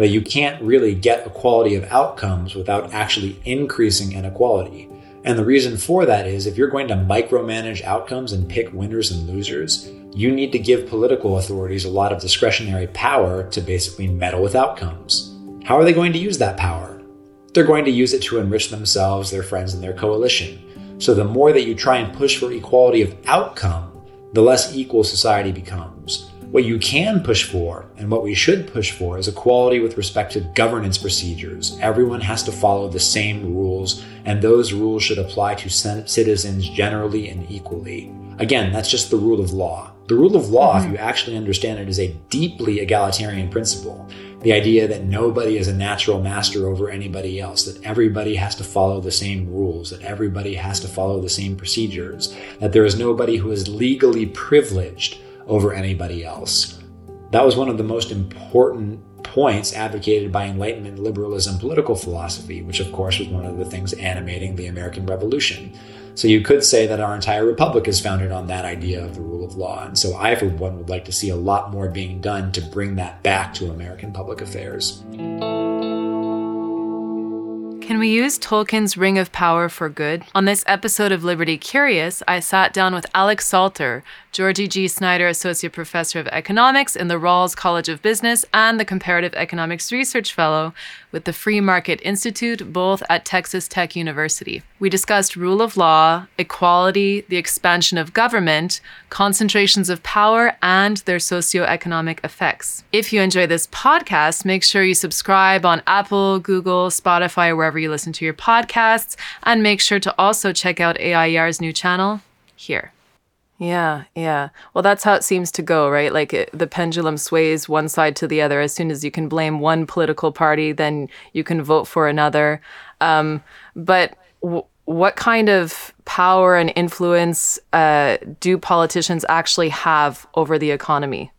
that you can't really get equality of outcomes without actually increasing inequality. And the reason for that is if you're going to micromanage outcomes and pick winners and losers, you need to give political authorities a lot of discretionary power to basically meddle with outcomes. How are they going to use that power? They're going to use it to enrich themselves, their friends, and their coalition. So the more that you try and push for equality of outcome, the less equal society becomes. What you can push for, and what we should push for, is equality with respect to governance procedures. Everyone has to follow the same rules, and those rules should apply to citizens generally and equally. Again, that's just the rule of law. The rule of law, mm-hmm. if you actually understand it, is a deeply egalitarian principle. The idea that nobody is a natural master over anybody else, that everybody has to follow the same rules, that everybody has to follow the same procedures, that there is nobody who is legally privileged over anybody else. That was one of the most important points advocated by Enlightenment liberalism political philosophy, which of course was one of the things animating the American Revolution. So you could say that our entire republic is founded on that idea of the rule of law. And so I, for one, would like to see a lot more being done to bring that back to American public affairs. Can we use Tolkien's Ring of Power for good? On this episode of Liberty Curious, I sat down with Alex Salter, Georgie G. Snyder Associate Professor of Economics in the Rawls College of Business and the Comparative Economics Research Fellow with the Free Market Institute, both at Texas Tech University. We discussed rule of law, equality, the expansion of government, concentrations of power, and their socioeconomic effects. If you enjoy this podcast, make sure you subscribe on Apple, Google, Spotify, wherever you listen to your podcasts, and make sure to also check out AIER's new channel here. Yeah, yeah. Well, that's how it seems to go, right? Like it, the pendulum sways one side to the other. As soon as you can blame one political party, then you can vote for another. Um, but w- what kind of power and influence uh, do politicians actually have over the economy?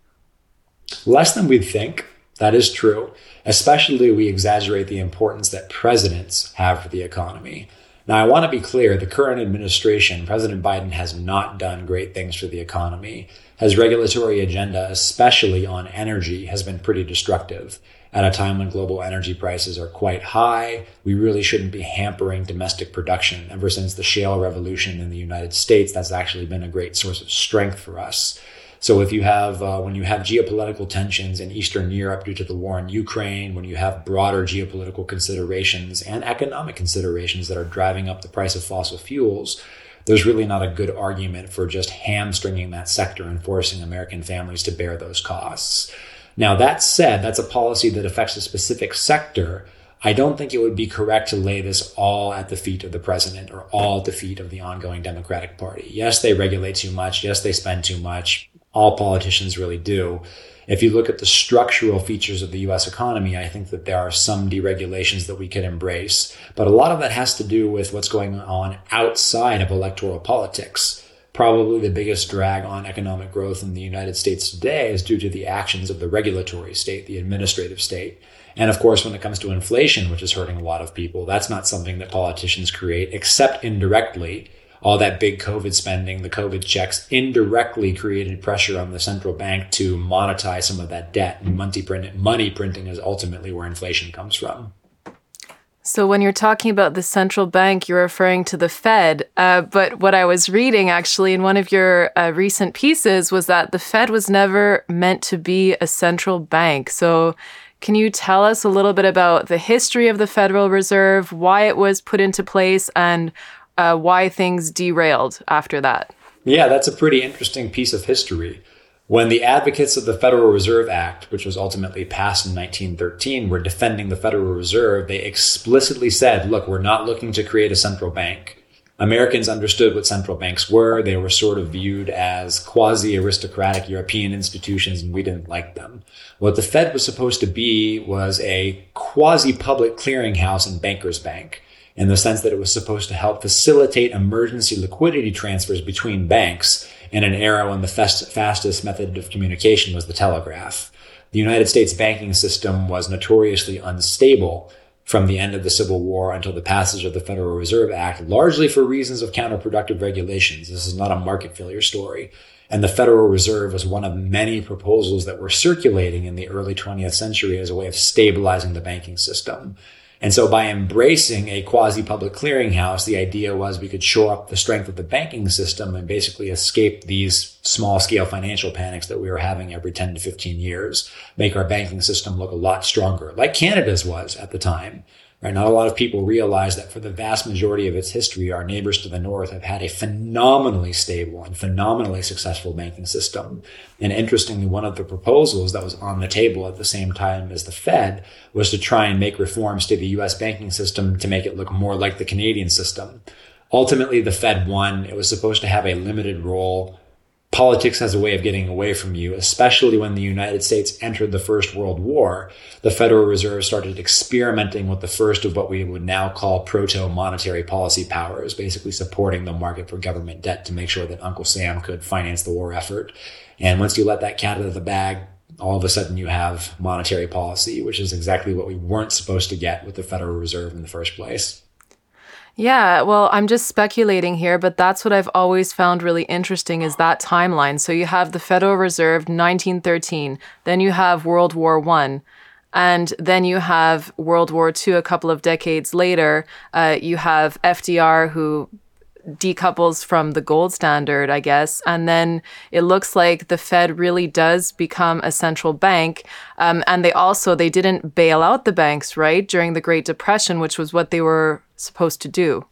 Less than we think. That is true. Especially, we exaggerate the importance that presidents have for the economy. Now, I want to be clear the current administration, President Biden, has not done great things for the economy. His regulatory agenda, especially on energy, has been pretty destructive. At a time when global energy prices are quite high, we really shouldn't be hampering domestic production. Ever since the shale revolution in the United States, that's actually been a great source of strength for us. So if you have uh, when you have geopolitical tensions in Eastern Europe due to the war in Ukraine, when you have broader geopolitical considerations and economic considerations that are driving up the price of fossil fuels, there's really not a good argument for just hamstringing that sector and forcing American families to bear those costs. Now, that said, that's a policy that affects a specific sector. I don't think it would be correct to lay this all at the feet of the president or all at the feet of the ongoing Democratic Party. Yes, they regulate too much. Yes, they spend too much all politicians really do. If you look at the structural features of the US economy, I think that there are some deregulations that we could embrace. But a lot of that has to do with what's going on outside of electoral politics. Probably the biggest drag on economic growth in the United States today is due to the actions of the regulatory state, the administrative state. And of course, when it comes to inflation, which is hurting a lot of people, that's not something that politicians create except indirectly all that big COVID spending, the COVID checks indirectly created pressure on the central bank to monetize some of that debt. And money, print, money printing is ultimately where inflation comes from. So, when you're talking about the central bank, you're referring to the Fed. Uh, but what I was reading actually in one of your uh, recent pieces was that the Fed was never meant to be a central bank. So, can you tell us a little bit about the history of the Federal Reserve, why it was put into place, and uh, why things derailed after that. Yeah, that's a pretty interesting piece of history. When the advocates of the Federal Reserve Act, which was ultimately passed in 1913, were defending the Federal Reserve, they explicitly said, look, we're not looking to create a central bank. Americans understood what central banks were. They were sort of viewed as quasi aristocratic European institutions, and we didn't like them. What the Fed was supposed to be was a quasi public clearinghouse and banker's bank in the sense that it was supposed to help facilitate emergency liquidity transfers between banks in an era when the fast, fastest method of communication was the telegraph. The United States banking system was notoriously unstable from the end of the Civil War until the passage of the Federal Reserve Act, largely for reasons of counterproductive regulations. This is not a market failure story. And the Federal Reserve was one of many proposals that were circulating in the early 20th century as a way of stabilizing the banking system. And so by embracing a quasi public clearinghouse, the idea was we could shore up the strength of the banking system and basically escape these small scale financial panics that we were having every 10 to 15 years, make our banking system look a lot stronger, like Canada's was at the time. Right? Not a lot of people realize that for the vast majority of its history, our neighbors to the north have had a phenomenally stable and phenomenally successful banking system. And interestingly, one of the proposals that was on the table at the same time as the Fed was to try and make reforms to the US banking system to make it look more like the Canadian system. Ultimately, the Fed won. It was supposed to have a limited role politics has a way of getting away from you, especially when the United States entered the First World War. The Federal Reserve started experimenting with the first of what we would now call proto monetary policy powers, basically supporting the market for government debt to make sure that Uncle Sam could finance the war effort. And once you let that cat out of the bag, all of a sudden you have monetary policy, which is exactly what we weren't supposed to get with the Federal Reserve in the first place. Yeah, well, I'm just speculating here, but that's what I've always found really interesting is that timeline. So you have the Federal Reserve 1913, then you have World War 1, and then you have World War II a couple of decades later. Uh, you have FDR who decouples from the gold standard, I guess. And then it looks like the Fed really does become a central bank. Um, and they also they didn't bail out the banks, right, during the Great Depression, which was what they were supposed to do.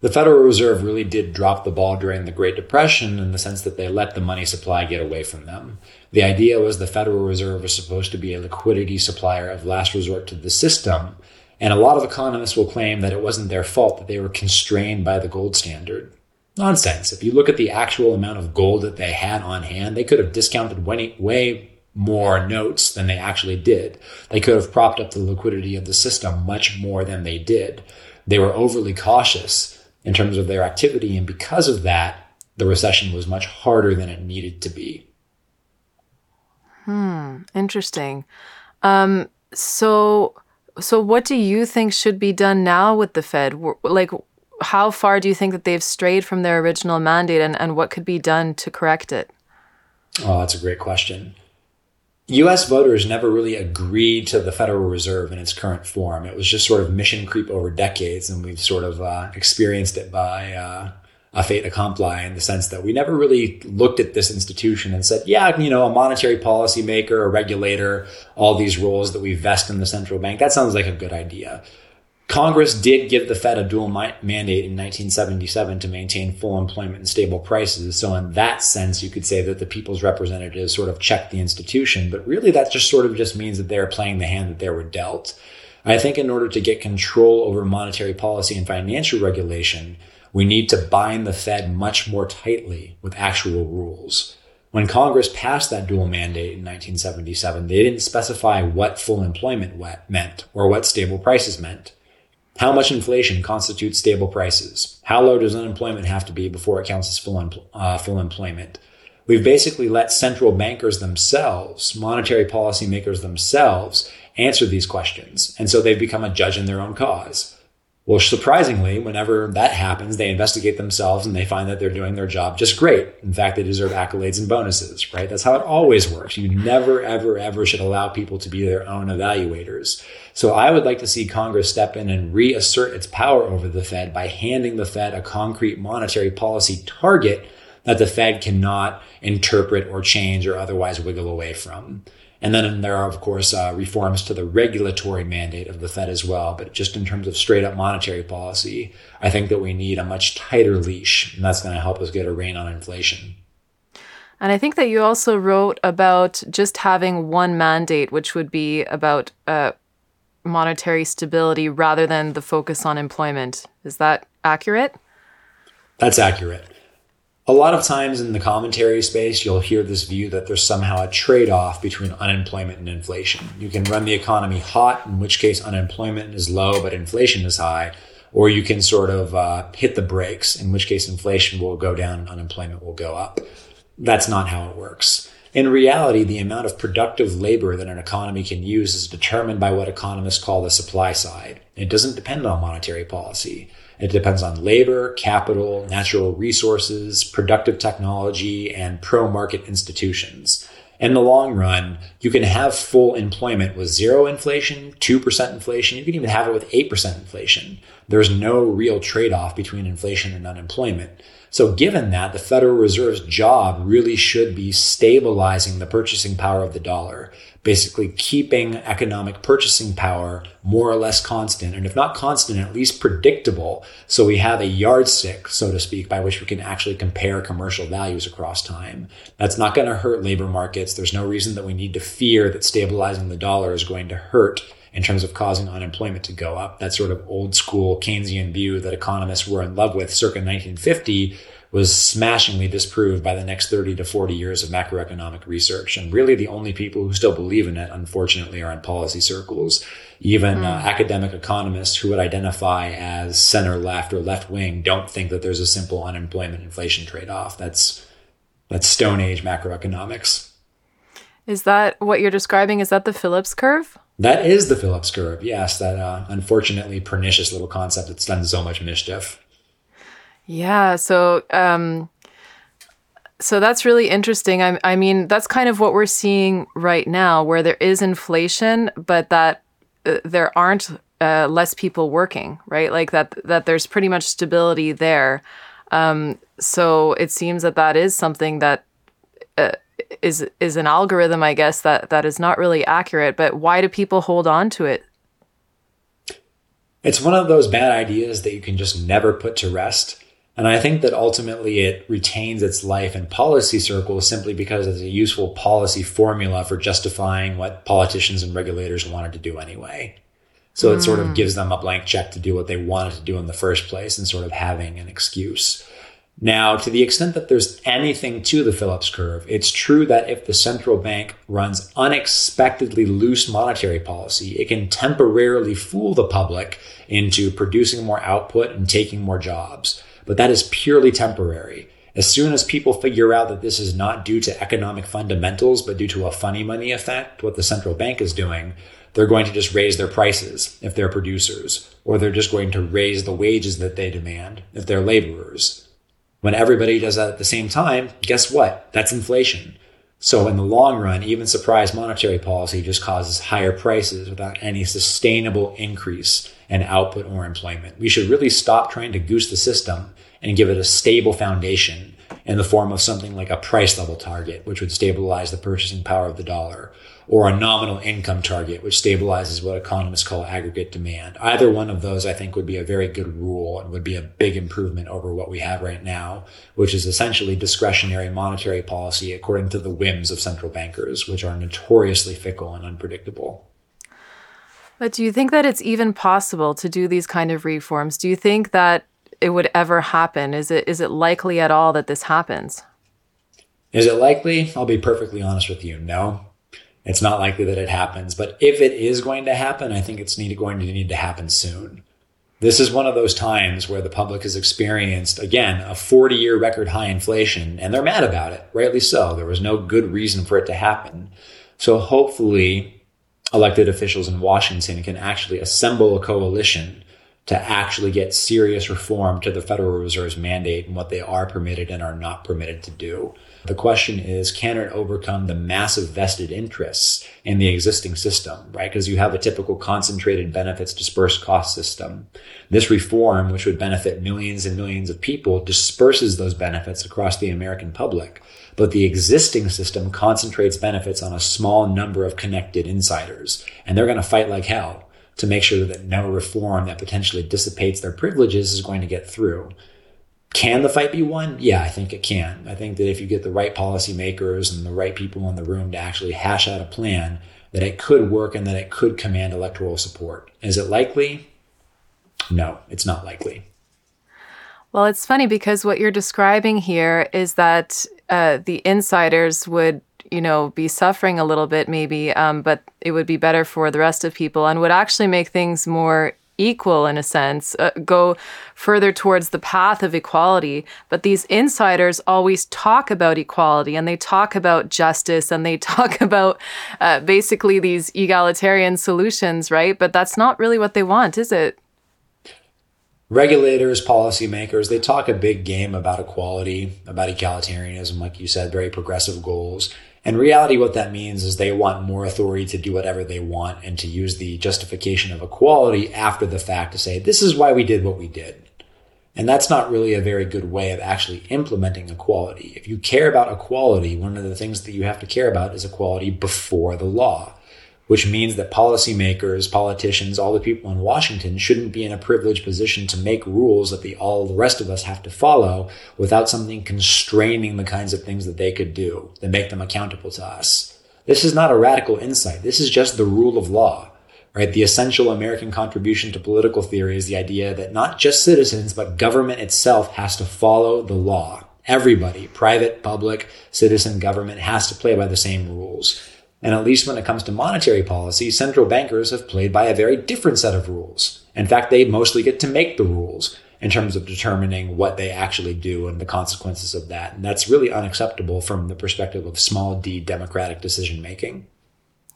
The Federal Reserve really did drop the ball during the Great Depression in the sense that they let the money supply get away from them. The idea was the Federal Reserve was supposed to be a liquidity supplier of last resort to the system and a lot of economists will claim that it wasn't their fault that they were constrained by the gold standard. Nonsense. If you look at the actual amount of gold that they had on hand, they could have discounted way more notes than they actually did. They could have propped up the liquidity of the system much more than they did. They were overly cautious in terms of their activity, and because of that, the recession was much harder than it needed to be. Hmm, interesting. Um, so so, what do you think should be done now with the Fed? Like, how far do you think that they've strayed from their original mandate and, and what could be done to correct it? Oh, that's a great question. US voters never really agreed to the Federal Reserve in its current form. It was just sort of mission creep over decades, and we've sort of uh, experienced it by uh, a fait accompli in the sense that we never really looked at this institution and said, yeah, you know, a monetary policy maker, a regulator, all these roles that we vest in the central bank, that sounds like a good idea. Congress did give the Fed a dual mandate in 1977 to maintain full employment and stable prices. So, in that sense, you could say that the people's representatives sort of checked the institution, but really that just sort of just means that they're playing the hand that they were dealt. I think in order to get control over monetary policy and financial regulation, we need to bind the Fed much more tightly with actual rules. When Congress passed that dual mandate in 1977, they didn't specify what full employment meant or what stable prices meant. How much inflation constitutes stable prices? How low does unemployment have to be before it counts as full, empl- uh, full employment? We've basically let central bankers themselves, monetary policymakers themselves, answer these questions. And so they've become a judge in their own cause. Well, surprisingly, whenever that happens, they investigate themselves and they find that they're doing their job just great. In fact, they deserve accolades and bonuses, right? That's how it always works. You never, ever, ever should allow people to be their own evaluators. So I would like to see Congress step in and reassert its power over the Fed by handing the Fed a concrete monetary policy target that the Fed cannot interpret or change or otherwise wiggle away from. And then there are, of course, uh, reforms to the regulatory mandate of the Fed as well. But just in terms of straight up monetary policy, I think that we need a much tighter leash, and that's going to help us get a rein on inflation. And I think that you also wrote about just having one mandate, which would be about uh, monetary stability rather than the focus on employment. Is that accurate? That's accurate a lot of times in the commentary space, you'll hear this view that there's somehow a trade off between unemployment and inflation. You can run the economy hot, in which case unemployment is low, but inflation is high. Or you can sort of uh, hit the brakes, in which case inflation will go down and unemployment will go up. That's not how it works. In reality, the amount of productive labor that an economy can use is determined by what economists call the supply side. It doesn't depend on monetary policy. It depends on labor, capital, natural resources, productive technology, and pro market institutions. In the long run, you can have full employment with zero inflation, 2% inflation. You can even have it with 8% inflation. There's no real trade off between inflation and unemployment. So, given that, the Federal Reserve's job really should be stabilizing the purchasing power of the dollar, basically keeping economic purchasing power more or less constant, and if not constant, at least predictable. So, we have a yardstick, so to speak, by which we can actually compare commercial values across time. That's not going to hurt labor markets. There's no reason that we need to fear that stabilizing the dollar is going to hurt in terms of causing unemployment to go up. That sort of old school Keynesian view that economists were in love with circa 1950 was smashingly disproved by the next 30 to 40 years of macroeconomic research. And really the only people who still believe in it, unfortunately, are in policy circles. Even mm. uh, academic economists who would identify as center left or left wing don't think that there's a simple unemployment inflation trade off. That's, that's Stone Age macroeconomics. Is that what you're describing? Is that the Phillips curve? That is the Phillips curve. Yes, that uh, unfortunately pernicious little concept that's done so much mischief. Yeah. So, um, so that's really interesting. I, I mean, that's kind of what we're seeing right now, where there is inflation, but that uh, there aren't uh, less people working, right? Like that. That there's pretty much stability there. Um, so it seems that that is something that uh, is is an algorithm, I guess that that is not really accurate. But why do people hold on to it? It's one of those bad ideas that you can just never put to rest. And I think that ultimately it retains its life in policy circles simply because it's a useful policy formula for justifying what politicians and regulators wanted to do anyway. So mm. it sort of hmm. gives them a blank check to do what they wanted to do in the first place and sort of having an excuse. Now, to the extent that there's anything to the Phillips curve, it's true that if the central bank runs unexpectedly loose monetary policy, it can temporarily fool the public into producing more output and taking more jobs. But that is purely temporary. As soon as people figure out that this is not due to economic fundamentals, but due to a funny money effect, what the central bank is doing, they're going to just raise their prices if they're producers, or they're just going to raise the wages that they demand if they're laborers when everybody does that at the same time, guess what? That's inflation. So in the long run, even surprise monetary policy just causes higher prices without any sustainable increase in output or employment. We should really stop trying to goose the system and give it a stable foundation in the form of something like a price level target, which would stabilize the purchasing power of the dollar, or a nominal income target, which stabilizes what economists call aggregate demand. Either one of those, I think, would be a very good rule and would be a big improvement over what we have right now, which is essentially discretionary monetary policy according to the whims of central bankers, which are notoriously fickle and unpredictable. But do you think that it's even possible to do these kind of reforms? Do you think that it would ever happen? Is it is it likely at all that this happens? Is it likely? I'll be perfectly honest with you. No. It's not likely that it happens, but if it is going to happen, I think it's need, going to need to happen soon. This is one of those times where the public has experienced, again, a 40 year record high inflation, and they're mad about it, rightly so. There was no good reason for it to happen. So hopefully, elected officials in Washington can actually assemble a coalition to actually get serious reform to the Federal Reserve's mandate and what they are permitted and are not permitted to do. The question is, can it overcome the massive vested interests in the existing system, right? Because you have a typical concentrated benefits dispersed cost system. This reform, which would benefit millions and millions of people, disperses those benefits across the American public. But the existing system concentrates benefits on a small number of connected insiders, and they're going to fight like hell to make sure that no reform that potentially dissipates their privileges is going to get through. Can the fight be won? Yeah, I think it can. I think that if you get the right policymakers and the right people in the room to actually hash out a plan, that it could work and that it could command electoral support. Is it likely? No, it's not likely. Well, it's funny because what you're describing here is that uh, the insiders would, you know, be suffering a little bit, maybe, um, but it would be better for the rest of people and would actually make things more equal in a sense, uh, go further towards the path of equality. But these insiders always talk about equality and they talk about justice and they talk about uh, basically these egalitarian solutions, right? But that's not really what they want, is it? regulators, policymakers, they talk a big game about equality, about egalitarianism, like you said, very progressive goals. In reality, what that means is they want more authority to do whatever they want and to use the justification of equality after the fact to say, this is why we did what we did. And that's not really a very good way of actually implementing equality. If you care about equality, one of the things that you have to care about is equality before the law which means that policymakers, politicians, all the people in Washington shouldn't be in a privileged position to make rules that the all the rest of us have to follow without something constraining the kinds of things that they could do that make them accountable to us. This is not a radical insight. This is just the rule of law, right? The essential American contribution to political theory is the idea that not just citizens, but government itself has to follow the law. Everybody, private, public, citizen, government has to play by the same rules. And at least when it comes to monetary policy, central bankers have played by a very different set of rules. In fact, they mostly get to make the rules in terms of determining what they actually do and the consequences of that. And that's really unacceptable from the perspective of small d democratic decision making.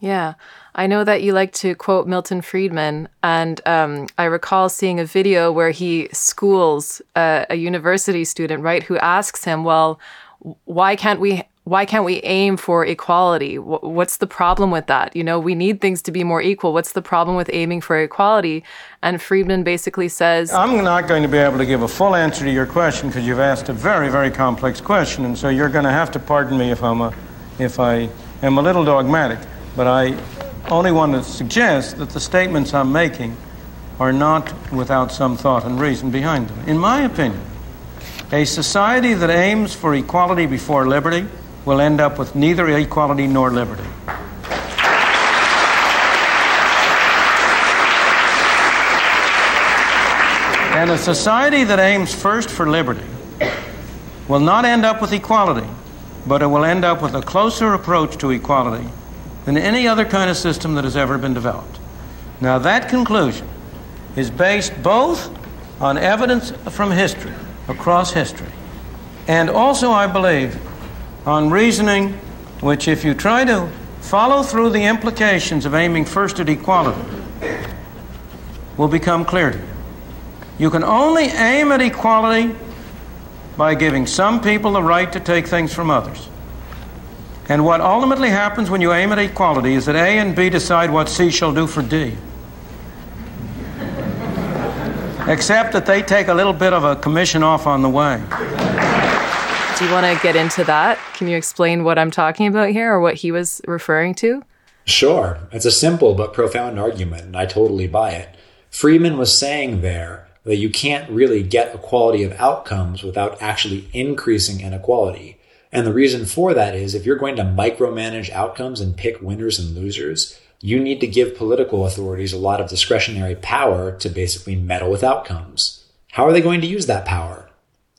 Yeah. I know that you like to quote Milton Friedman, and um, I recall seeing a video where he schools a, a university student, right, who asks him, Well, why can't we why can't we aim for equality? What's the problem with that? You know, we need things to be more equal. What's the problem with aiming for equality? And Friedman basically says I'm not going to be able to give a full answer to your question because you've asked a very, very complex question. And so you're going to have to pardon me if, I'm a, if I am a little dogmatic. But I only want to suggest that the statements I'm making are not without some thought and reason behind them. In my opinion, a society that aims for equality before liberty will end up with neither equality nor liberty. And a society that aims first for liberty will not end up with equality, but it will end up with a closer approach to equality than any other kind of system that has ever been developed. Now, that conclusion is based both on evidence from history, across history, and also, I believe, on reasoning which, if you try to follow through the implications of aiming first at equality, will become clear to you. You can only aim at equality by giving some people the right to take things from others. And what ultimately happens when you aim at equality is that A and B decide what C shall do for D. Except that they take a little bit of a commission off on the way. You want to get into that? Can you explain what I'm talking about here or what he was referring to? Sure. It's a simple but profound argument, and I totally buy it. Friedman was saying there that you can't really get equality of outcomes without actually increasing inequality. And the reason for that is if you're going to micromanage outcomes and pick winners and losers, you need to give political authorities a lot of discretionary power to basically meddle with outcomes. How are they going to use that power?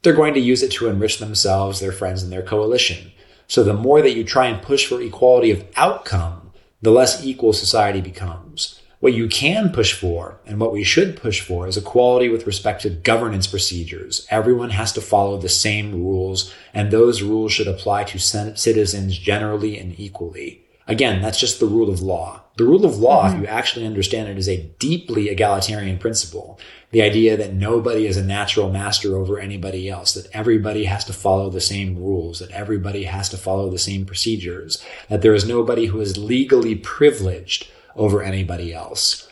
They're going to use it to enrich themselves, their friends, and their coalition. So the more that you try and push for equality of outcome, the less equal society becomes. What you can push for and what we should push for is equality with respect to governance procedures. Everyone has to follow the same rules, and those rules should apply to citizens generally and equally. Again, that's just the rule of law. The rule of law, mm-hmm. if you actually understand it, is a deeply egalitarian principle. The idea that nobody is a natural master over anybody else, that everybody has to follow the same rules, that everybody has to follow the same procedures, that there is nobody who is legally privileged over anybody else.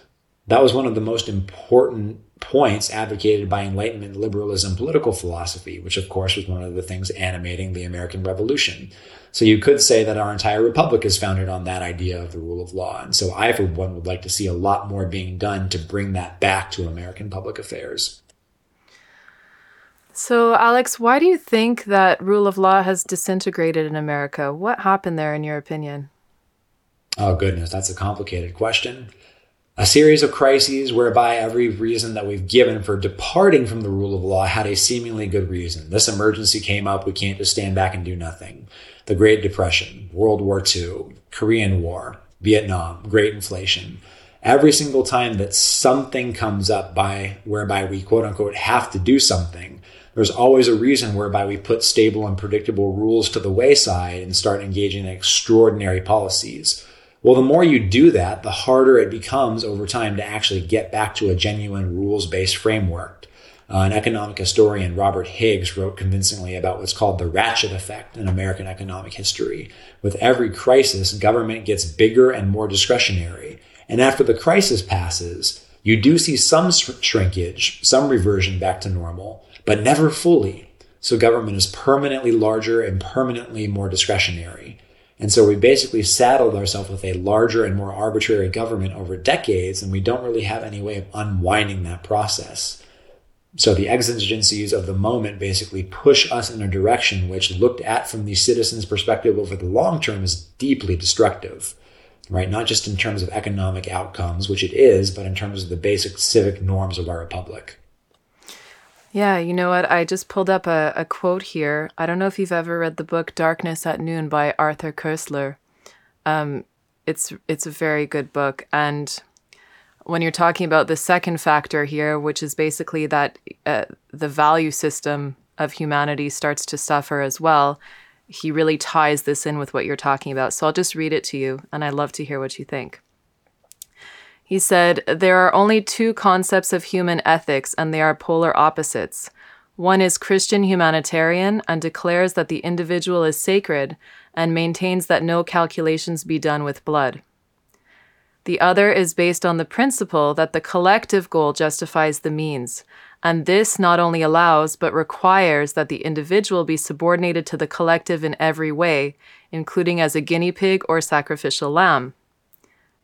That was one of the most important points advocated by Enlightenment liberalism political philosophy, which of course was one of the things animating the American Revolution. So you could say that our entire republic is founded on that idea of the rule of law. And so I, for one, would like to see a lot more being done to bring that back to American public affairs. So, Alex, why do you think that rule of law has disintegrated in America? What happened there, in your opinion? Oh, goodness, that's a complicated question. A series of crises whereby every reason that we've given for departing from the rule of law had a seemingly good reason. This emergency came up, we can't just stand back and do nothing the Great Depression, World War II, Korean War, Vietnam, Great Inflation. every single time that something comes up by whereby we quote unquote have to do something, there's always a reason whereby we put stable and predictable rules to the wayside and start engaging in extraordinary policies. Well, the more you do that, the harder it becomes over time to actually get back to a genuine rules based framework. Uh, an economic historian, Robert Higgs, wrote convincingly about what's called the ratchet effect in American economic history. With every crisis, government gets bigger and more discretionary. And after the crisis passes, you do see some shrinkage, some reversion back to normal, but never fully. So government is permanently larger and permanently more discretionary. And so we basically saddled ourselves with a larger and more arbitrary government over decades, and we don't really have any way of unwinding that process. So the exigencies of the moment basically push us in a direction which, looked at from the citizen's perspective over the long term, is deeply destructive, right? Not just in terms of economic outcomes, which it is, but in terms of the basic civic norms of our republic. Yeah, you know what? I just pulled up a, a quote here. I don't know if you've ever read the book Darkness at Noon by Arthur Koestler. Um, it's it's a very good book, and when you're talking about the second factor here, which is basically that uh, the value system of humanity starts to suffer as well, he really ties this in with what you're talking about. So I'll just read it to you, and I'd love to hear what you think. He said, There are only two concepts of human ethics, and they are polar opposites. One is Christian humanitarian and declares that the individual is sacred and maintains that no calculations be done with blood. The other is based on the principle that the collective goal justifies the means, and this not only allows but requires that the individual be subordinated to the collective in every way, including as a guinea pig or sacrificial lamb.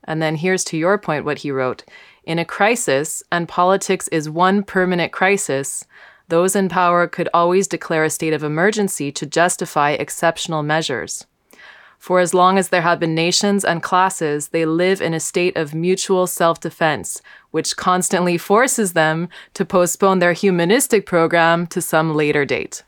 And then here's to your point what he wrote In a crisis, and politics is one permanent crisis, those in power could always declare a state of emergency to justify exceptional measures. For as long as there have been nations and classes, they live in a state of mutual self defense, which constantly forces them to postpone their humanistic program to some later date.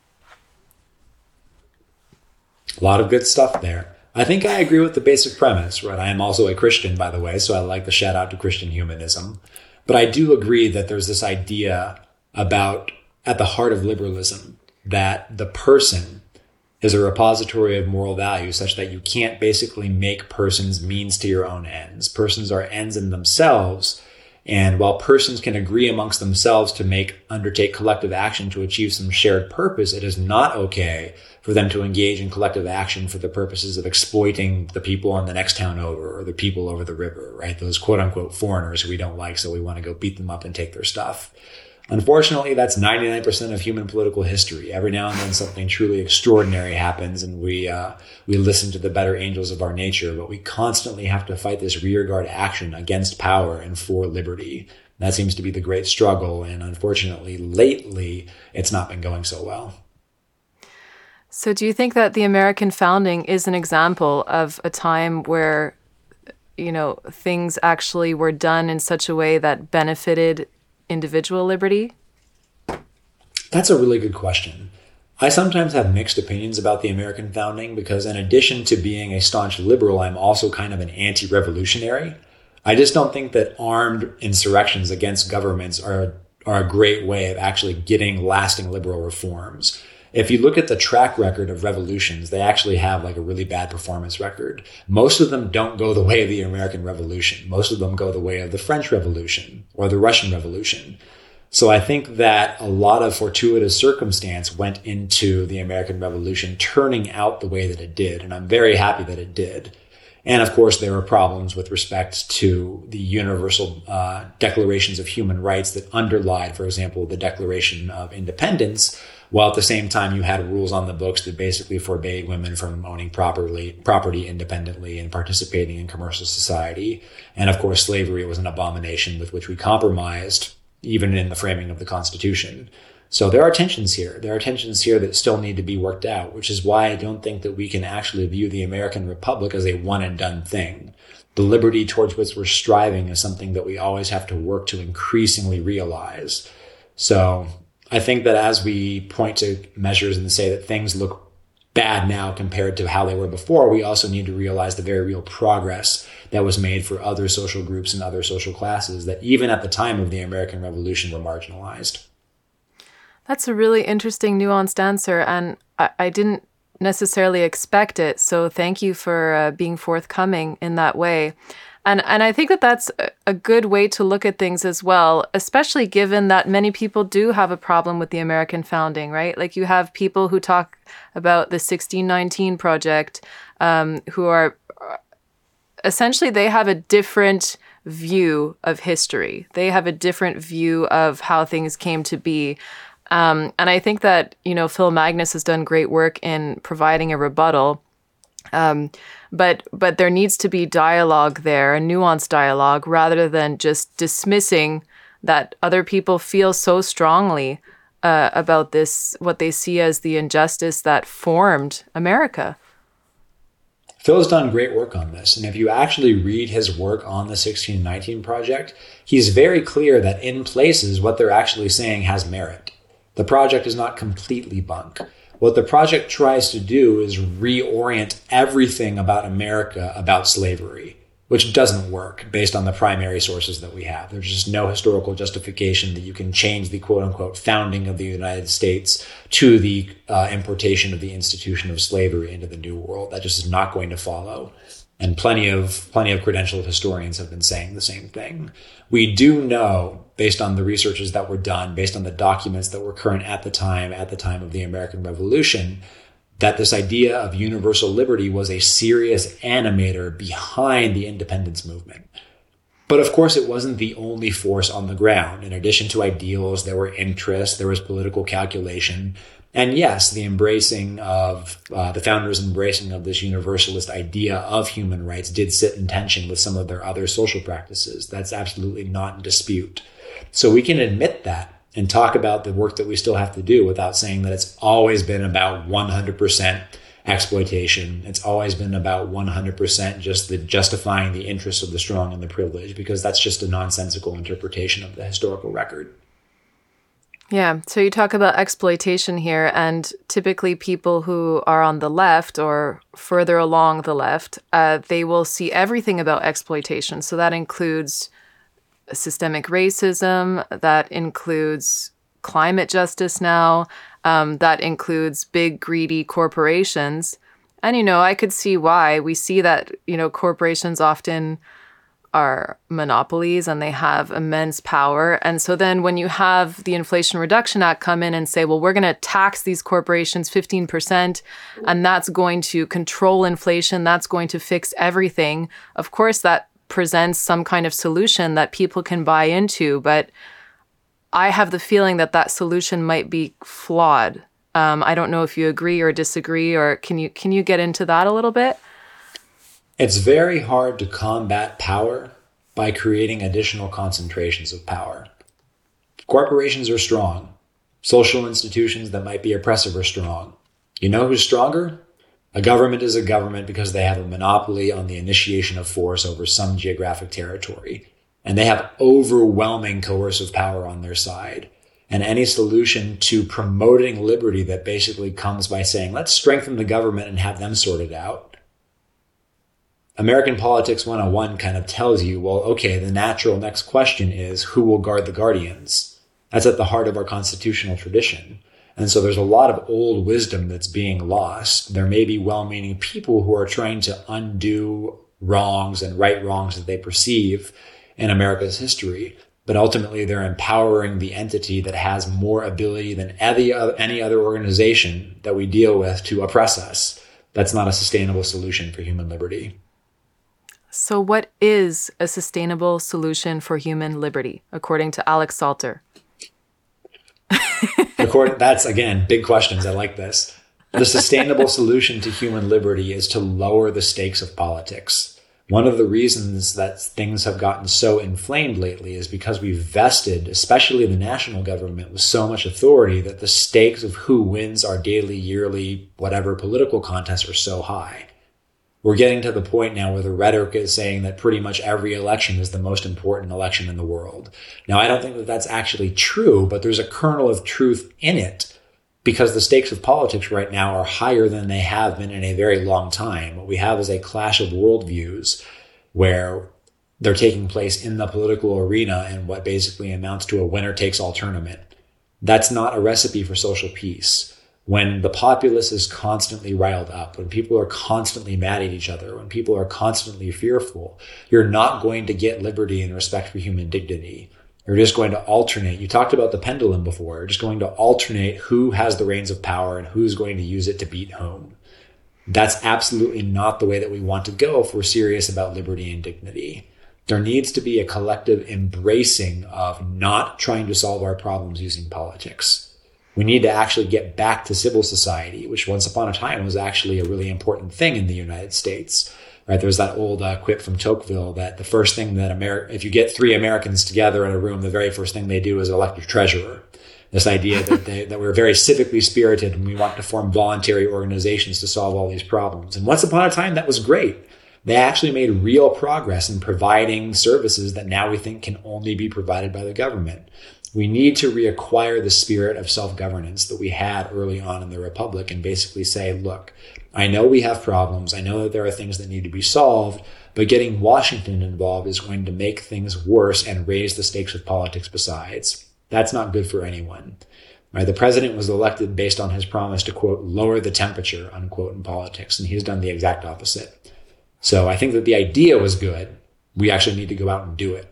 A lot of good stuff there. I think I agree with the basic premise, right? I am also a Christian, by the way, so I like the shout out to Christian humanism. But I do agree that there's this idea about, at the heart of liberalism, that the person is a repository of moral values such that you can't basically make persons means to your own ends. Persons are ends in themselves. And while persons can agree amongst themselves to make, undertake collective action to achieve some shared purpose, it is not okay for them to engage in collective action for the purposes of exploiting the people in the next town over or the people over the river, right? Those quote unquote foreigners who we don't like, so we want to go beat them up and take their stuff. Unfortunately, that's 99% of human political history. Every now and then something truly extraordinary happens and we, uh, we listen to the better angels of our nature, but we constantly have to fight this rearguard action against power and for liberty. That seems to be the great struggle. And unfortunately, lately, it's not been going so well. So, do you think that the American founding is an example of a time where, you know, things actually were done in such a way that benefited individual liberty? That's a really good question. I sometimes have mixed opinions about the American founding because, in addition to being a staunch liberal, I'm also kind of an anti revolutionary. I just don't think that armed insurrections against governments are, are a great way of actually getting lasting liberal reforms if you look at the track record of revolutions, they actually have like a really bad performance record. Most of them don't go the way of the American Revolution. Most of them go the way of the French Revolution or the Russian Revolution. So I think that a lot of fortuitous circumstance went into the American Revolution turning out the way that it did. And I'm very happy that it did. And of course, there were problems with respect to the universal uh, declarations of human rights that underlied, for example, the Declaration of Independence, while at the same time you had rules on the books that basically forbade women from owning properly property independently and participating in commercial society. And of course, slavery was an abomination with which we compromised, even in the framing of the Constitution. So there are tensions here. There are tensions here that still need to be worked out, which is why I don't think that we can actually view the American Republic as a one and done thing. The liberty towards which we're striving is something that we always have to work to increasingly realize. So I think that as we point to measures and say that things look bad now compared to how they were before, we also need to realize the very real progress that was made for other social groups and other social classes that even at the time of the American Revolution were marginalized. That's a really interesting, nuanced answer. And I, I didn't necessarily expect it. So thank you for uh, being forthcoming in that way. And and I think that that's a good way to look at things as well, especially given that many people do have a problem with the American founding, right? Like you have people who talk about the 1619 project, um, who are essentially they have a different view of history. They have a different view of how things came to be. Um, and I think that you know Phil Magness has done great work in providing a rebuttal. Um, but but there needs to be dialogue there, a nuanced dialogue, rather than just dismissing that other people feel so strongly uh, about this, what they see as the injustice that formed America. Phil's done great work on this, and if you actually read his work on the 1619 project, he's very clear that in places what they're actually saying has merit. The project is not completely bunk. What the project tries to do is reorient everything about America about slavery, which doesn't work based on the primary sources that we have. There's just no historical justification that you can change the quote unquote founding of the United States to the uh, importation of the institution of slavery into the New World. That just is not going to follow. And plenty of plenty of credentialed historians have been saying the same thing. We do know, based on the researches that were done, based on the documents that were current at the time, at the time of the American Revolution, that this idea of universal liberty was a serious animator behind the independence movement. But of course, it wasn't the only force on the ground. In addition to ideals, there were interests, there was political calculation, and yes, the embracing of uh, the founders' embracing of this universalist idea of human rights did sit in tension with some of their other social practices. That's absolutely not in dispute. So we can admit that and talk about the work that we still have to do without saying that it's always been about 100% exploitation. It's always been about 100% just the justifying the interests of the strong and the privileged, because that's just a nonsensical interpretation of the historical record. Yeah. So you talk about exploitation here, and typically people who are on the left or further along the left, uh, they will see everything about exploitation. So that includes systemic racism, that includes climate justice now, um, that includes big, greedy corporations. And, you know, I could see why. We see that, you know, corporations often are monopolies and they have immense power. And so then when you have the Inflation Reduction Act come in and say, well, we're going to tax these corporations 15% and that's going to control inflation, that's going to fix everything, of course, that presents some kind of solution that people can buy into. But I have the feeling that that solution might be flawed. Um, I don't know if you agree or disagree, or can you can you get into that a little bit? It's very hard to combat power by creating additional concentrations of power. Corporations are strong. Social institutions that might be oppressive are strong. You know who's stronger? A government is a government because they have a monopoly on the initiation of force over some geographic territory. And they have overwhelming coercive power on their side. And any solution to promoting liberty that basically comes by saying, let's strengthen the government and have them sort it out, American Politics 101 kind of tells you, well, okay, the natural next question is who will guard the guardians? That's at the heart of our constitutional tradition. And so there's a lot of old wisdom that's being lost. There may be well meaning people who are trying to undo wrongs and right wrongs that they perceive in America's history. But ultimately, they're empowering the entity that has more ability than any other organization that we deal with to oppress us. That's not a sustainable solution for human liberty. So, what is a sustainable solution for human liberty, according to Alex Salter? according, that's again big questions. I like this. The sustainable solution to human liberty is to lower the stakes of politics. One of the reasons that things have gotten so inflamed lately is because we've vested, especially the national government, with so much authority that the stakes of who wins our daily, yearly, whatever political contests are so high we're getting to the point now where the rhetoric is saying that pretty much every election is the most important election in the world. Now, I don't think that that's actually true, but there's a kernel of truth in it. because the stakes of politics right now are higher than they have been in a very long time. What we have is a clash of worldviews where they're taking place in the political arena in what basically amounts to a winner takes all tournament. That's not a recipe for social peace. When the populace is constantly riled up, when people are constantly mad at each other, when people are constantly fearful, you're not going to get liberty and respect for human dignity. You're just going to alternate. You talked about the pendulum before. You're just going to alternate who has the reins of power and who's going to use it to beat home. That's absolutely not the way that we want to go if we're serious about liberty and dignity. There needs to be a collective embracing of not trying to solve our problems using politics. We need to actually get back to civil society, which once upon a time was actually a really important thing in the United States right? There's that old uh, quip from Tocqueville that the first thing that America, if you get three Americans together in a room, the very first thing they do is elect a treasurer. This idea that they, that we're very civically spirited and we want to form voluntary organizations to solve all these problems. And once upon a time, that was great. They actually made real progress in providing services that now we think can only be provided by the government. We need to reacquire the spirit of self governance that we had early on in the Republic and basically say, look, I know we have problems. I know that there are things that need to be solved, but getting Washington involved is going to make things worse and raise the stakes of politics besides. That's not good for anyone. Right? The president was elected based on his promise to quote, lower the temperature, unquote, in politics. And he's done the exact opposite. So I think that the idea was good. We actually need to go out and do it.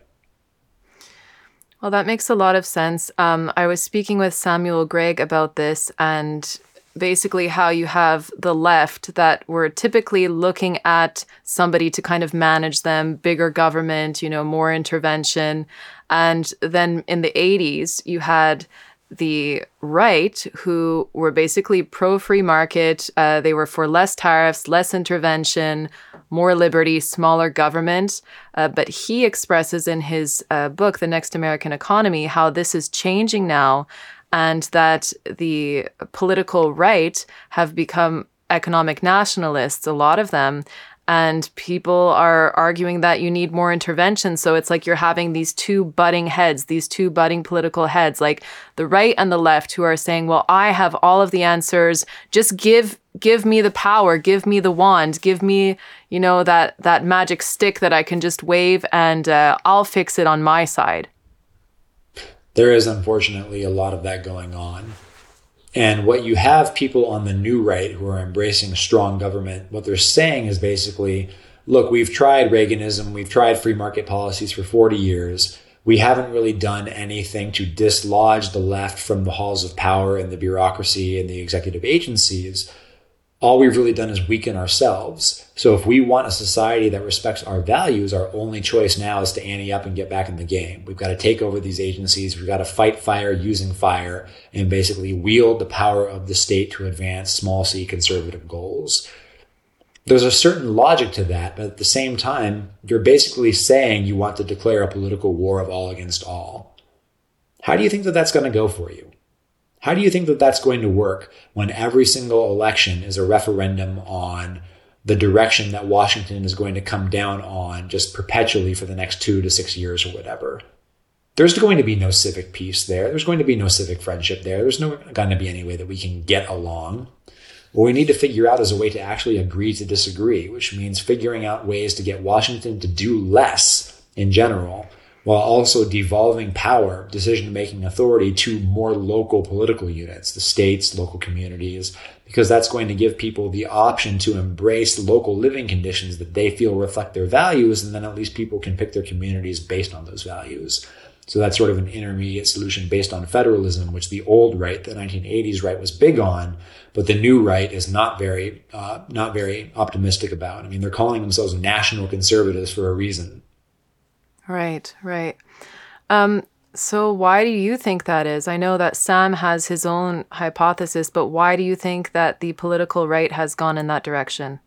Well, that makes a lot of sense. Um, I was speaking with Samuel Gregg about this, and basically how you have the left that were typically looking at somebody to kind of manage them, bigger government, you know, more intervention. And then in the 80s, you had the right who were basically pro free market. Uh, they were for less tariffs, less intervention, more liberty, smaller government. Uh, but he expresses in his uh, book, The Next American Economy, how this is changing now and that the political right have become economic nationalists, a lot of them. And people are arguing that you need more intervention. So it's like you're having these two butting heads, these two butting political heads, like the right and the left, who are saying, well, I have all of the answers. Just give give me the power give me the wand give me you know that that magic stick that i can just wave and uh, i'll fix it on my side there is unfortunately a lot of that going on. And what you have people on the new right who are embracing strong government, what they're saying is basically, look, we've tried Reaganism, we've tried free market policies for 40 years. We haven't really done anything to dislodge the left from the halls of power and the bureaucracy and the executive agencies all we've really done is weaken ourselves. So if we want a society that respects our values, our only choice now is to ante up and get back in the game. We've got to take over these agencies. We've got to fight fire using fire and basically wield the power of the state to advance small c conservative goals. There's a certain logic to that, but at the same time, you're basically saying you want to declare a political war of all against all. How do you think that that's going to go for you? How do you think that that's going to work when every single election is a referendum on the direction that Washington is going to come down on just perpetually for the next two to six years or whatever? There's going to be no civic peace there. There's going to be no civic friendship there. There's no going to be any way that we can get along. What we need to figure out is a way to actually agree to disagree, which means figuring out ways to get Washington to do less in general while also devolving power, decision making authority to more local political units, the states, local communities, because that's going to give people the option to embrace local living conditions that they feel reflect their values. And then at least people can pick their communities based on those values. So that's sort of an intermediate solution based on federalism, which the old right, the 1980s right, was big on, but the new right is not very, uh, not very optimistic about. I mean, they're calling themselves national conservatives for a reason. Right, right. Um, so, why do you think that is? I know that Sam has his own hypothesis, but why do you think that the political right has gone in that direction?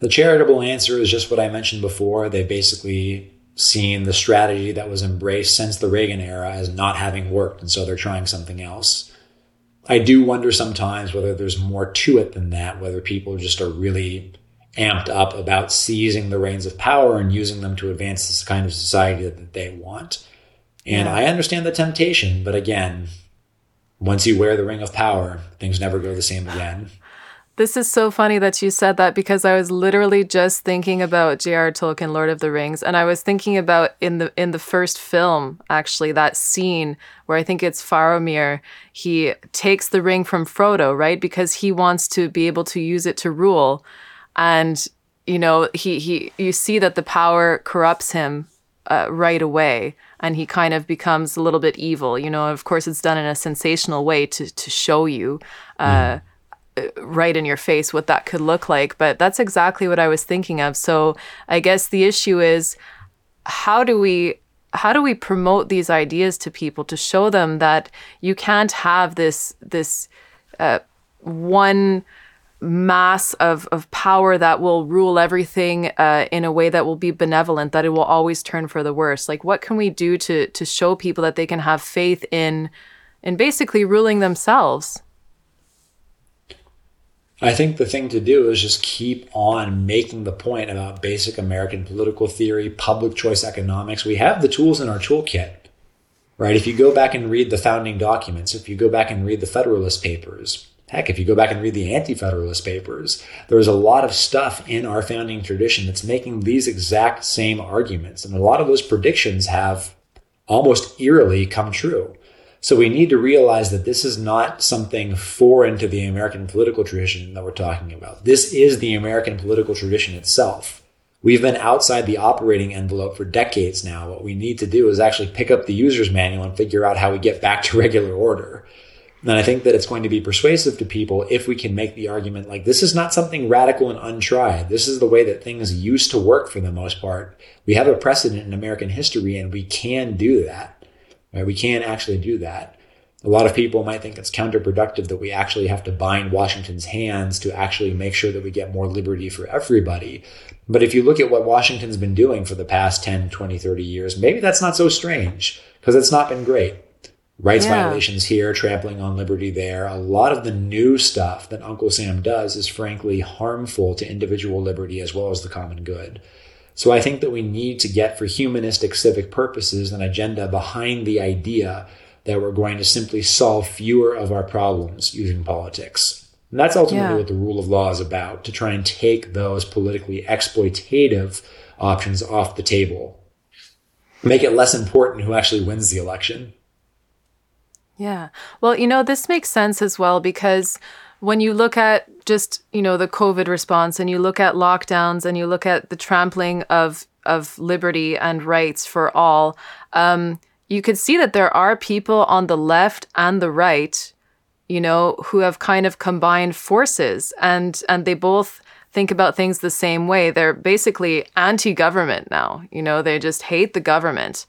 The charitable answer is just what I mentioned before. They've basically seen the strategy that was embraced since the Reagan era as not having worked, and so they're trying something else. I do wonder sometimes whether there's more to it than that, whether people just are really amped up about seizing the reins of power and using them to advance this kind of society that they want. And yeah. I understand the temptation, but again, once you wear the ring of power, things never go the same again. This is so funny that you said that because I was literally just thinking about J.R. Tolkien, Lord of the Rings, and I was thinking about in the in the first film actually that scene where I think it's Faramir. He takes the ring from Frodo, right, because he wants to be able to use it to rule, and you know he he you see that the power corrupts him uh, right away and he kind of becomes a little bit evil you know of course it's done in a sensational way to to show you uh, mm right in your face what that could look like. But that's exactly what I was thinking of. So I guess the issue is how do we how do we promote these ideas to people to show them that you can't have this this uh, one mass of, of power that will rule everything uh, in a way that will be benevolent that it will always turn for the worse like what can we do to to show people that they can have faith in in basically ruling themselves I think the thing to do is just keep on making the point about basic American political theory, public choice economics. We have the tools in our toolkit, right? If you go back and read the founding documents, if you go back and read the Federalist Papers, heck, if you go back and read the Anti Federalist Papers, there's a lot of stuff in our founding tradition that's making these exact same arguments. And a lot of those predictions have almost eerily come true. So we need to realize that this is not something foreign to the American political tradition that we're talking about. This is the American political tradition itself. We've been outside the operating envelope for decades now. What we need to do is actually pick up the user's manual and figure out how we get back to regular order. And I think that it's going to be persuasive to people if we can make the argument like this is not something radical and untried. This is the way that things used to work for the most part. We have a precedent in American history and we can do that. Right? We can't actually do that. A lot of people might think it's counterproductive that we actually have to bind Washington's hands to actually make sure that we get more liberty for everybody. But if you look at what Washington's been doing for the past 10, 20, 30 years, maybe that's not so strange because it's not been great. Rights yeah. violations here, trampling on liberty there. A lot of the new stuff that Uncle Sam does is frankly harmful to individual liberty as well as the common good. So I think that we need to get for humanistic civic purposes an agenda behind the idea that we're going to simply solve fewer of our problems using politics. And that's ultimately yeah. what the rule of law is about, to try and take those politically exploitative options off the table. Make it less important who actually wins the election. Yeah. Well, you know, this makes sense as well because when you look at just you know the covid response and you look at lockdowns and you look at the trampling of of liberty and rights for all um, you could see that there are people on the left and the right you know who have kind of combined forces and and they both think about things the same way. They're basically anti-government now. You know they just hate the government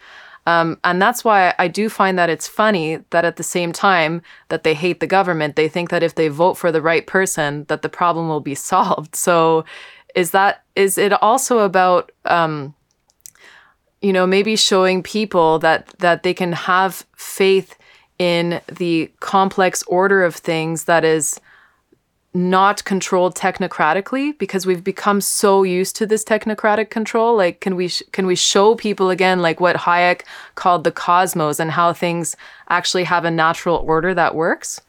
um, and that's why I do find that it's funny that at the same time that they hate the government, they think that if they vote for the right person, that the problem will be solved. So, is that is it also about um, you know maybe showing people that that they can have faith in the complex order of things that is not controlled technocratically because we've become so used to this technocratic control? Like can we sh- can we show people again like what Hayek called the cosmos and how things actually have a natural order that works?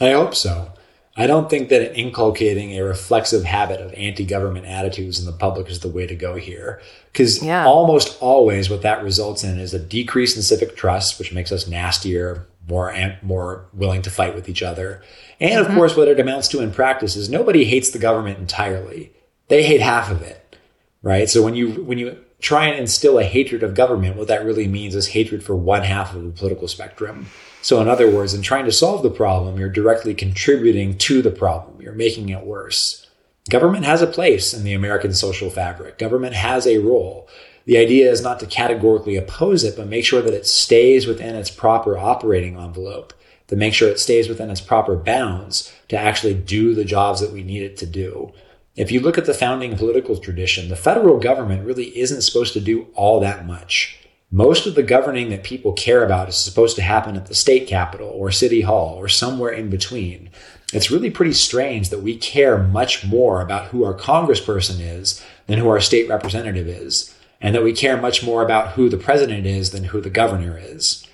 I hope so. I don't think that inculcating a reflexive habit of anti-government attitudes in the public is the way to go here because yeah. almost always what that results in is a decrease in civic trust which makes us nastier more more willing to fight with each other. And of mm-hmm. course, what it amounts to in practice is nobody hates the government entirely. They hate half of it, right? So when you when you try and instill a hatred of government, what that really means is hatred for one half of the political spectrum. So in other words, in trying to solve the problem, you're directly contributing to the problem. You're making it worse. Government has a place in the American social fabric. Government has a role. The idea is not to categorically oppose it, but make sure that it stays within its proper operating envelope, to make sure it stays within its proper bounds to actually do the jobs that we need it to do. If you look at the founding political tradition, the federal government really isn't supposed to do all that much. Most of the governing that people care about is supposed to happen at the state capitol or city hall or somewhere in between. It's really pretty strange that we care much more about who our congressperson is than who our state representative is and that we care much more about who the president is than who the governor is.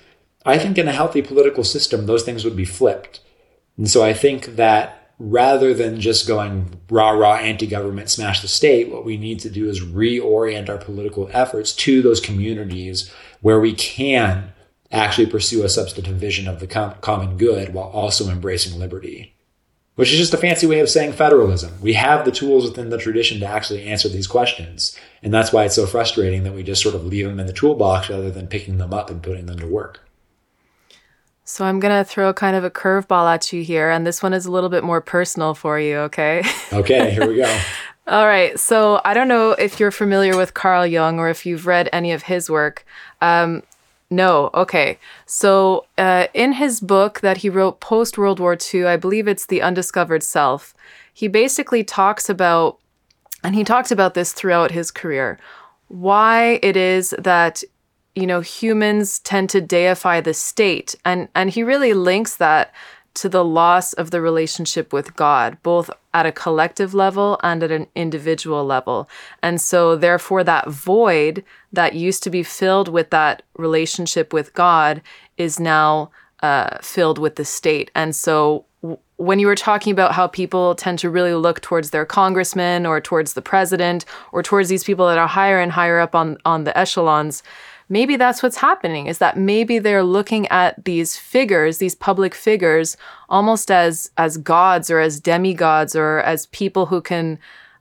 I think in a healthy political system, those things would be flipped. And so I think that rather than just going rah rah anti government, smash the state, what we need to do is reorient our political efforts to those communities where we can actually pursue a substantive vision of the com- common good while also embracing liberty, which is just a fancy way of saying federalism. We have the tools within the tradition to actually answer these questions. And that's why it's so frustrating that we just sort of leave them in the toolbox rather than picking them up and putting them to work. So I'm going to throw kind of a curveball at you here, and this one is a little bit more personal for you, okay? Okay, here we go. All right. So I don't know if you're familiar with Carl Jung or if you've read any of his work. Um, no. Okay. So, uh, in his book that he wrote post World War II, I believe it's The Undiscovered Self, he basically talks about, and he talked about this throughout his career, why it is that you know humans tend to deify the state and and he really links that to the loss of the relationship with God, both at a collective level and at an individual level. And so, therefore, that void that used to be filled with that relationship with God is now uh, filled with the state. And so, when you were talking about how people tend to really look towards their congressman or towards the president or towards these people that are higher and higher up on, on the echelons, maybe that's what's happening is that maybe they're looking at these figures these public figures almost as as gods or as demigods or as people who can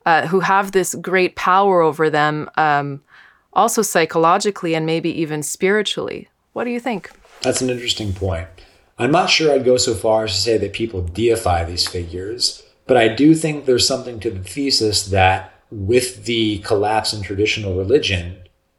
uh, who have this great power over them um, also psychologically and maybe even spiritually. What do you think? That's an interesting point. I'm not sure i'd go so far as to say that people deify these figures but i do think there's something to the thesis that with the collapse in traditional religion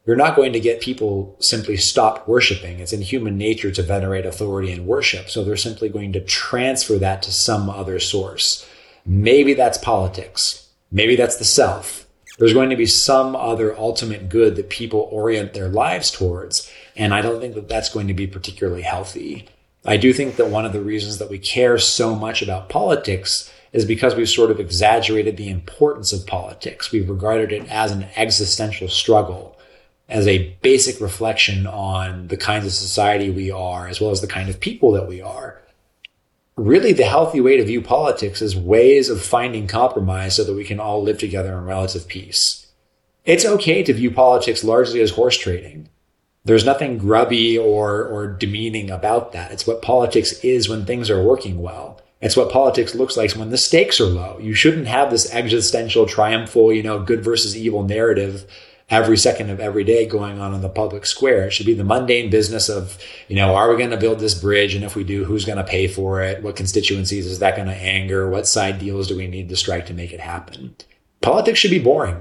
you're not going to get people simply stop worshiping. It's in human nature to venerate authority and worship. So they're simply going to transfer that to some other source. Maybe that's politics. Maybe that's the self. There's going to be some other ultimate good that people orient their lives towards. And I don't think that that's going to be particularly healthy. I do think that one of the reasons that we care so much about politics is because we've sort of exaggerated the importance of politics. We've regarded it as an existential struggle as a basic reflection on the kinds of society we are, as well as the kind of people that we are. Really, the healthy way to view politics is ways of finding compromise so that we can all live together in relative peace. It's okay to view politics largely as horse trading. There's nothing grubby or, or demeaning about that. It's what politics is when things are working well. It's what politics looks like when the stakes are low. You shouldn't have this existential, triumphal, you know, good versus evil narrative every second of every day going on in the public square. It should be the mundane business of, you know, are we going to build this bridge? And if we do, who's going to pay for it? What constituencies is that going to anger? What side deals do we need to strike to make it happen? Politics should be boring.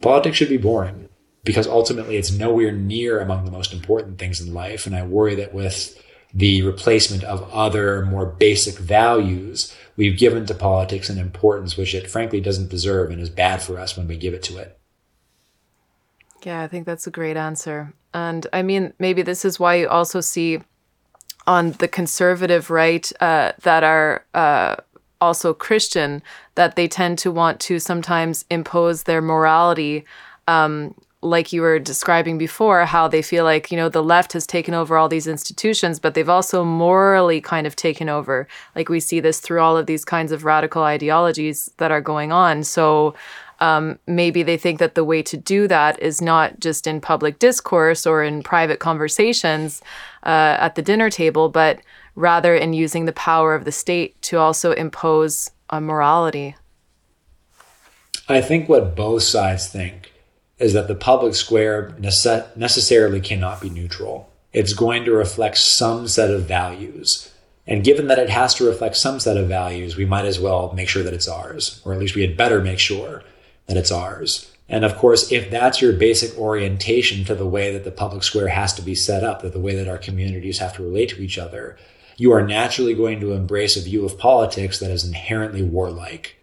Politics should be boring because ultimately it's nowhere near among the most important things in life. And I worry that with the replacement of other more basic values, we've given to politics an importance which it frankly doesn't deserve and is bad for us when we give it to it. Yeah, I think that's a great answer. And I mean, maybe this is why you also see on the conservative right uh, that are uh, also Christian that they tend to want to sometimes impose their morality. Um, like you were describing before, how they feel like, you know, the left has taken over all these institutions, but they've also morally kind of taken over. Like we see this through all of these kinds of radical ideologies that are going on. So um, maybe they think that the way to do that is not just in public discourse or in private conversations uh, at the dinner table, but rather in using the power of the state to also impose a morality. I think what both sides think is that the public square nece- necessarily cannot be neutral. It's going to reflect some set of values. And given that it has to reflect some set of values, we might as well make sure that it's ours, or at least we had better make sure that it's ours. And of course, if that's your basic orientation to the way that the public square has to be set up, that the way that our communities have to relate to each other, you are naturally going to embrace a view of politics that is inherently warlike.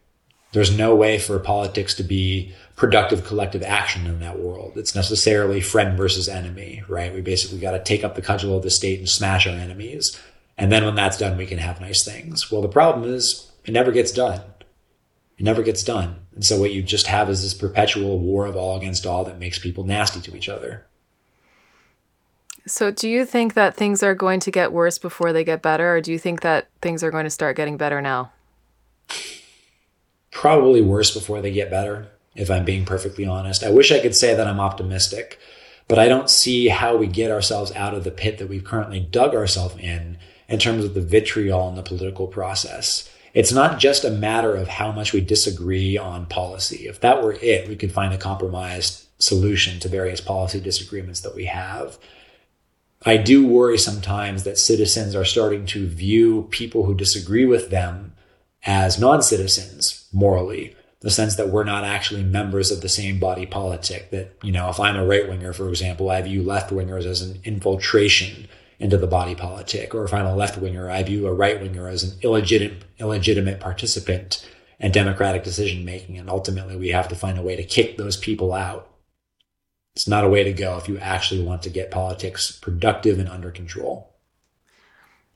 There's no way for politics to be productive collective action in that world. It's necessarily friend versus enemy, right? We basically got to take up the cudgel of the state and smash our enemies. And then when that's done, we can have nice things. Well, the problem is it never gets done. It never gets done. And so what you just have is this perpetual war of all against all that makes people nasty to each other. So, do you think that things are going to get worse before they get better, or do you think that things are going to start getting better now? Probably worse before they get better, if I'm being perfectly honest. I wish I could say that I'm optimistic, but I don't see how we get ourselves out of the pit that we've currently dug ourselves in in terms of the vitriol in the political process. It's not just a matter of how much we disagree on policy. If that were it, we could find a compromised solution to various policy disagreements that we have. I do worry sometimes that citizens are starting to view people who disagree with them as non citizens morally, the sense that we're not actually members of the same body politic. That, you know, if I'm a right winger, for example, I view left wingers as an infiltration into the body politic. Or if I'm a left winger, I view a right winger as an illegitimate, illegitimate participant in democratic decision making. And ultimately, we have to find a way to kick those people out. It's not a way to go if you actually want to get politics productive and under control.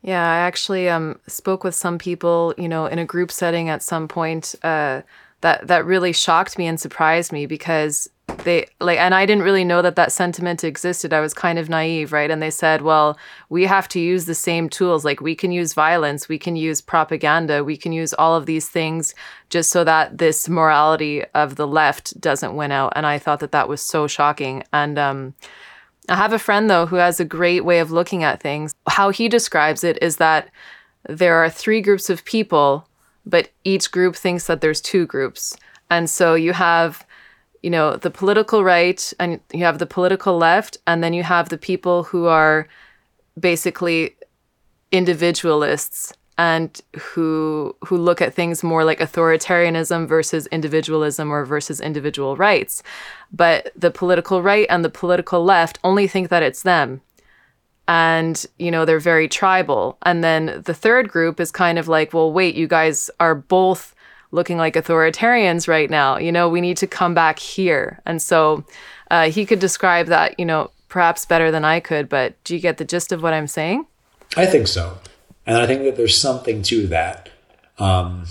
Yeah, I actually um, spoke with some people, you know, in a group setting at some point. Uh, that that really shocked me and surprised me because they like and I didn't really know that that sentiment existed. I was kind of naive, right? And they said, "Well, we have to use the same tools. Like we can use violence, we can use propaganda, we can use all of these things just so that this morality of the left doesn't win out." And I thought that that was so shocking. And um I have a friend though who has a great way of looking at things. How he describes it is that there are three groups of people, but each group thinks that there's two groups. And so you have you know, the political right and you have the political left, and then you have the people who are basically individualists and who who look at things more like authoritarianism versus individualism or versus individual rights. But the political right and the political left only think that it's them. And, you know, they're very tribal. And then the third group is kind of like, well, wait, you guys are both looking like authoritarians right now. You know, we need to come back here. And so uh, he could describe that, you know, perhaps better than I could. But do you get the gist of what I'm saying? I think so. And I think that there's something to that. Um,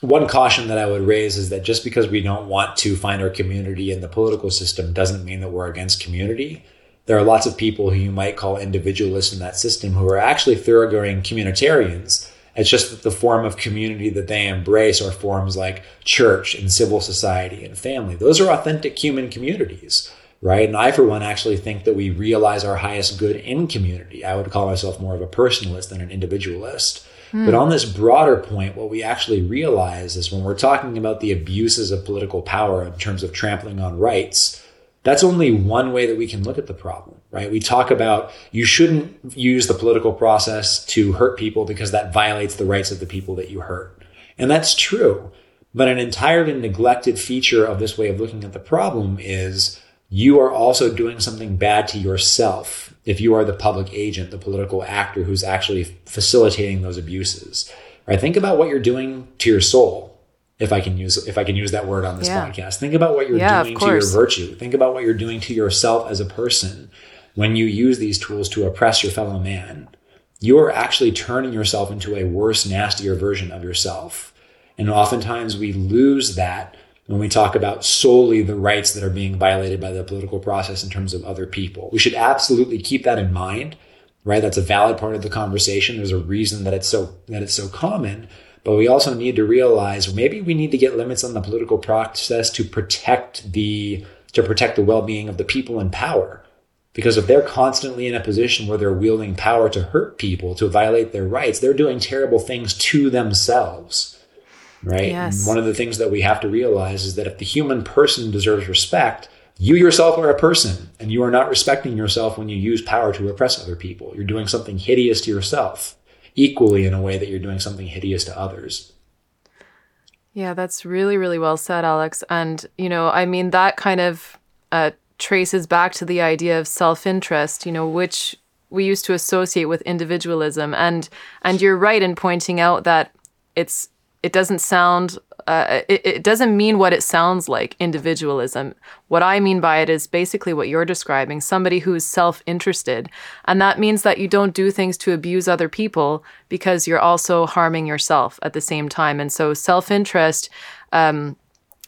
one caution that I would raise is that just because we don't want to find our community in the political system doesn't mean that we're against community. There are lots of people who you might call individualists in that system who are actually thoroughgoing communitarians it's just that the form of community that they embrace are forms like church and civil society and family. Those are authentic human communities, right? And I, for one, actually think that we realize our highest good in community. I would call myself more of a personalist than an individualist. Mm. But on this broader point, what we actually realize is when we're talking about the abuses of political power in terms of trampling on rights, that's only one way that we can look at the problem, right? We talk about you shouldn't use the political process to hurt people because that violates the rights of the people that you hurt. And that's true. But an entirely neglected feature of this way of looking at the problem is you are also doing something bad to yourself if you are the public agent, the political actor who's actually facilitating those abuses. Right? Think about what you're doing to your soul if I can use if I can use that word on this yeah. podcast. Think about what you're yeah, doing to your virtue. Think about what you're doing to yourself as a person when you use these tools to oppress your fellow man. You are actually turning yourself into a worse, nastier version of yourself. And oftentimes we lose that when we talk about solely the rights that are being violated by the political process in terms of other people. We should absolutely keep that in mind, right? That's a valid part of the conversation. There's a reason that it's so that it's so common. But we also need to realize maybe we need to get limits on the political process to protect the to protect the well-being of the people in power. Because if they're constantly in a position where they're wielding power to hurt people, to violate their rights, they're doing terrible things to themselves. Right? Yes. one of the things that we have to realize is that if the human person deserves respect, you yourself are a person and you are not respecting yourself when you use power to oppress other people. You're doing something hideous to yourself equally in a way that you're doing something hideous to others. Yeah, that's really, really well said, Alex. And, you know, I mean, that kind of uh, traces back to the idea of self interest, you know, which we used to associate with individualism. And, and you're right in pointing out that it's, it doesn't sound uh, it, it, doesn't mean what it sounds like individualism. What I mean by it is basically what you're describing somebody who's self interested. And that means that you don't do things to abuse other people because you're also harming yourself at the same time. And so self interest um,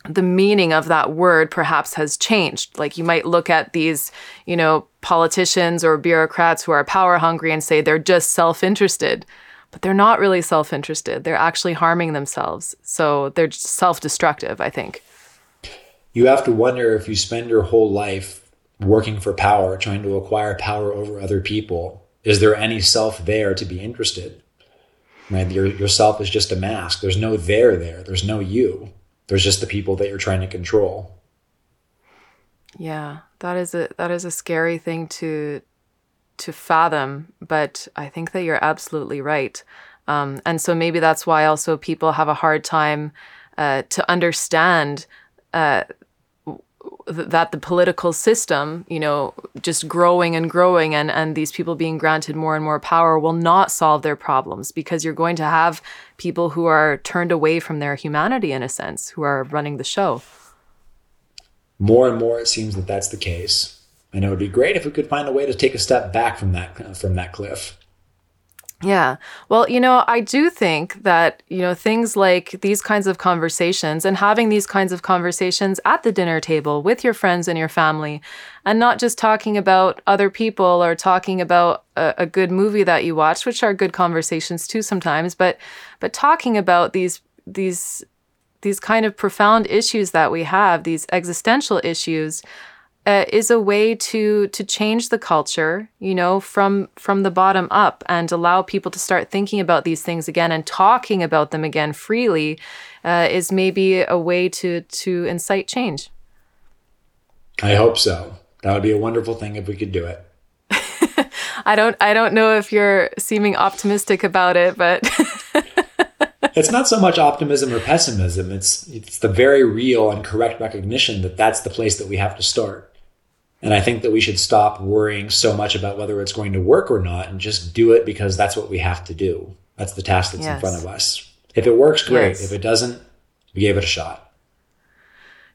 the meaning of that word perhaps has changed. Like you might look at these, you know, politicians or bureaucrats who are power hungry and say they're just self interested, but they're not really self interested. They're actually harming themselves. So they're self destructive, I think. You have to wonder if you spend your whole life working for power, trying to acquire power over other people, is there any self there to be interested? Right? Your, yourself is just a mask. There's no there there. There's no you there's just the people that you're trying to control. Yeah, that is a that is a scary thing to to fathom, but I think that you're absolutely right. Um, and so maybe that's why also people have a hard time uh, to understand uh, that the political system, you know, just growing and growing and, and these people being granted more and more power will not solve their problems because you're going to have people who are turned away from their humanity in a sense, who are running the show. More and more, it seems that that's the case. And it would be great if we could find a way to take a step back from that from that cliff. Yeah. Well, you know, I do think that, you know, things like these kinds of conversations and having these kinds of conversations at the dinner table with your friends and your family, and not just talking about other people or talking about a, a good movie that you watched, which are good conversations too sometimes, but but talking about these these these kind of profound issues that we have, these existential issues, uh, is a way to to change the culture, you know, from from the bottom up, and allow people to start thinking about these things again and talking about them again freely, uh, is maybe a way to to incite change. I hope so. That would be a wonderful thing if we could do it. I don't I don't know if you're seeming optimistic about it, but it's not so much optimism or pessimism. It's it's the very real and correct recognition that that's the place that we have to start. And I think that we should stop worrying so much about whether it's going to work or not and just do it because that's what we have to do. That's the task that's yes. in front of us. If it works, great. Yes. If it doesn't, we gave it a shot.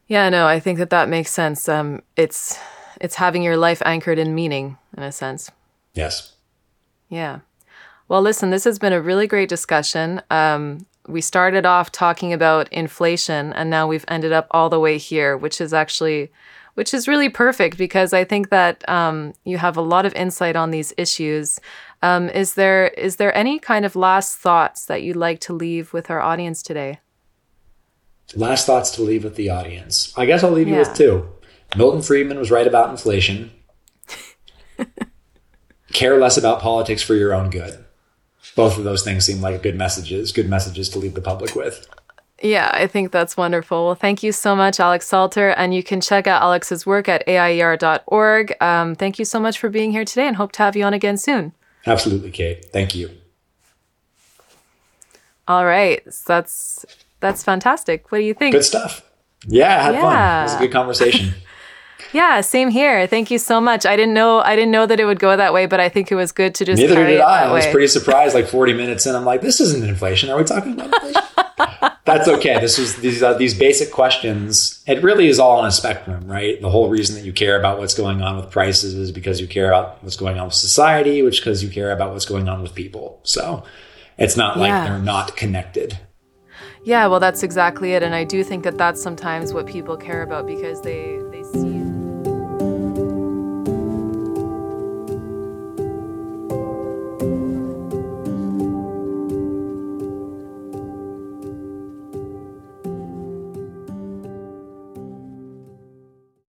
Yeah, no, I think that that makes sense. Um, it's it's having your life anchored in meaning, in a sense. Yes. Yeah. Well, listen, this has been a really great discussion. Um, we started off talking about inflation, and now we've ended up all the way here, which is actually which is really perfect because I think that um, you have a lot of insight on these issues. Um, is there is there any kind of last thoughts that you'd like to leave with our audience today? Last thoughts to leave with the audience. I guess I'll leave yeah. you with two. Milton Friedman was right about inflation. Care less about politics for your own good. Both of those things seem like good messages, good messages to leave the public with. Yeah, I think that's wonderful. Well, thank you so much, Alex Salter. And you can check out Alex's work at aier.org. Um, thank you so much for being here today and hope to have you on again soon. Absolutely, Kate. Thank you. All right. So that's that's fantastic. What do you think? Good stuff. Yeah, I had yeah. fun. It was a good conversation. Yeah, same here. Thank you so much. I didn't know I didn't know that it would go that way, but I think it was good to just. Neither did I. I was pretty surprised. Like forty minutes in, I'm like, "This isn't inflation. Are we talking about inflation?" That's okay. This is these uh, these basic questions. It really is all on a spectrum, right? The whole reason that you care about what's going on with prices is because you care about what's going on with society, which because you care about what's going on with people. So it's not like yeah. they're not connected. Yeah, well, that's exactly it. And I do think that that's sometimes what people care about because they, they